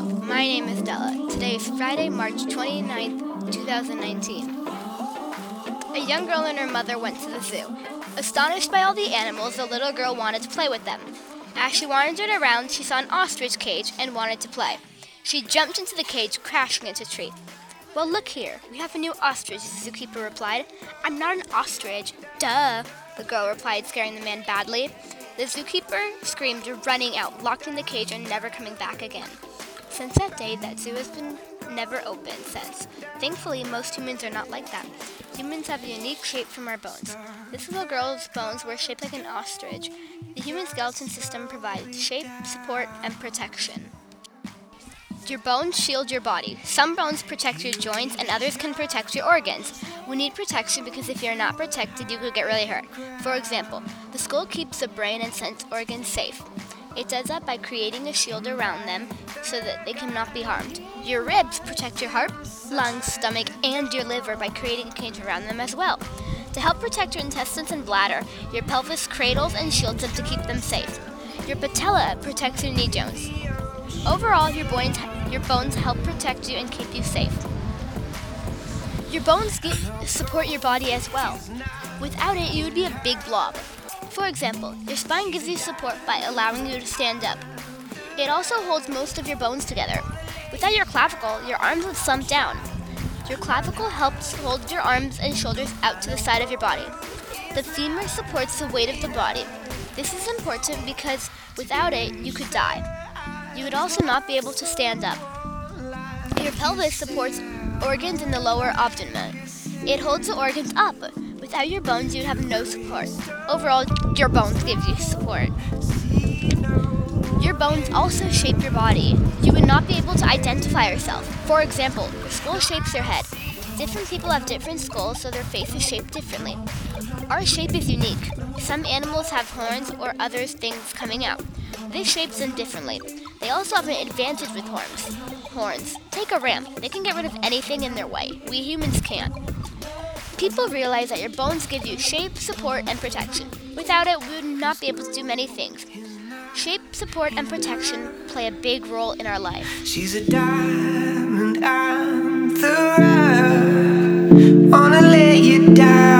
My name is Della. Today is Friday, March 29th, 2019. A young girl and her mother went to the zoo. Astonished by all the animals, the little girl wanted to play with them. As she wandered around, she saw an ostrich cage and wanted to play. She jumped into the cage, crashing into a tree. Well, look here. We have a new ostrich, the zookeeper replied. I'm not an ostrich. Duh, the girl replied, scaring the man badly. The zookeeper screamed, running out, locking the cage, and never coming back again. Since that day, that zoo has been never opened since. Thankfully, most humans are not like that. Humans have a unique shape from our bones. This little girl's bones were shaped like an ostrich. The human skeleton system provides shape, support, and protection. Your bones shield your body. Some bones protect your joints and others can protect your organs. We need protection because if you're not protected, you could get really hurt. For example, the skull keeps the brain and sense organs safe. It does that by creating a shield around them so that they cannot be harmed. Your ribs protect your heart, lungs, stomach, and your liver by creating a cage around them as well. To help protect your intestines and bladder, your pelvis cradles and shields them to keep them safe. Your patella protects your knee joints. Overall, your bones, your bones help protect you and keep you safe. Your bones support your body as well. Without it, you would be a big blob. For example, your spine gives you support by allowing you to stand up. It also holds most of your bones together. Without your clavicle, your arms would slump down. Your clavicle helps hold your arms and shoulders out to the side of your body. The femur supports the weight of the body. This is important because without it, you could die. You would also not be able to stand up. Your pelvis supports organs in the lower abdomen. It holds the organs up. Without your bones, you'd have no support. Overall, your bones give you support. Your bones also shape your body. You would not be able to identify yourself. For example, your skull shapes your head. Different people have different skulls, so their face is shaped differently. Our shape is unique. Some animals have horns or other things coming out. This shapes them differently. They also have an advantage with horns. Horns. Take a ram. They can get rid of anything in their way. We humans can't. People realize that your bones give you shape, support, and protection. Without it, we would not be able to do many things. Shape, support, and protection play a big role in our life. She's a diamond, I'm the rough. Wanna let you down.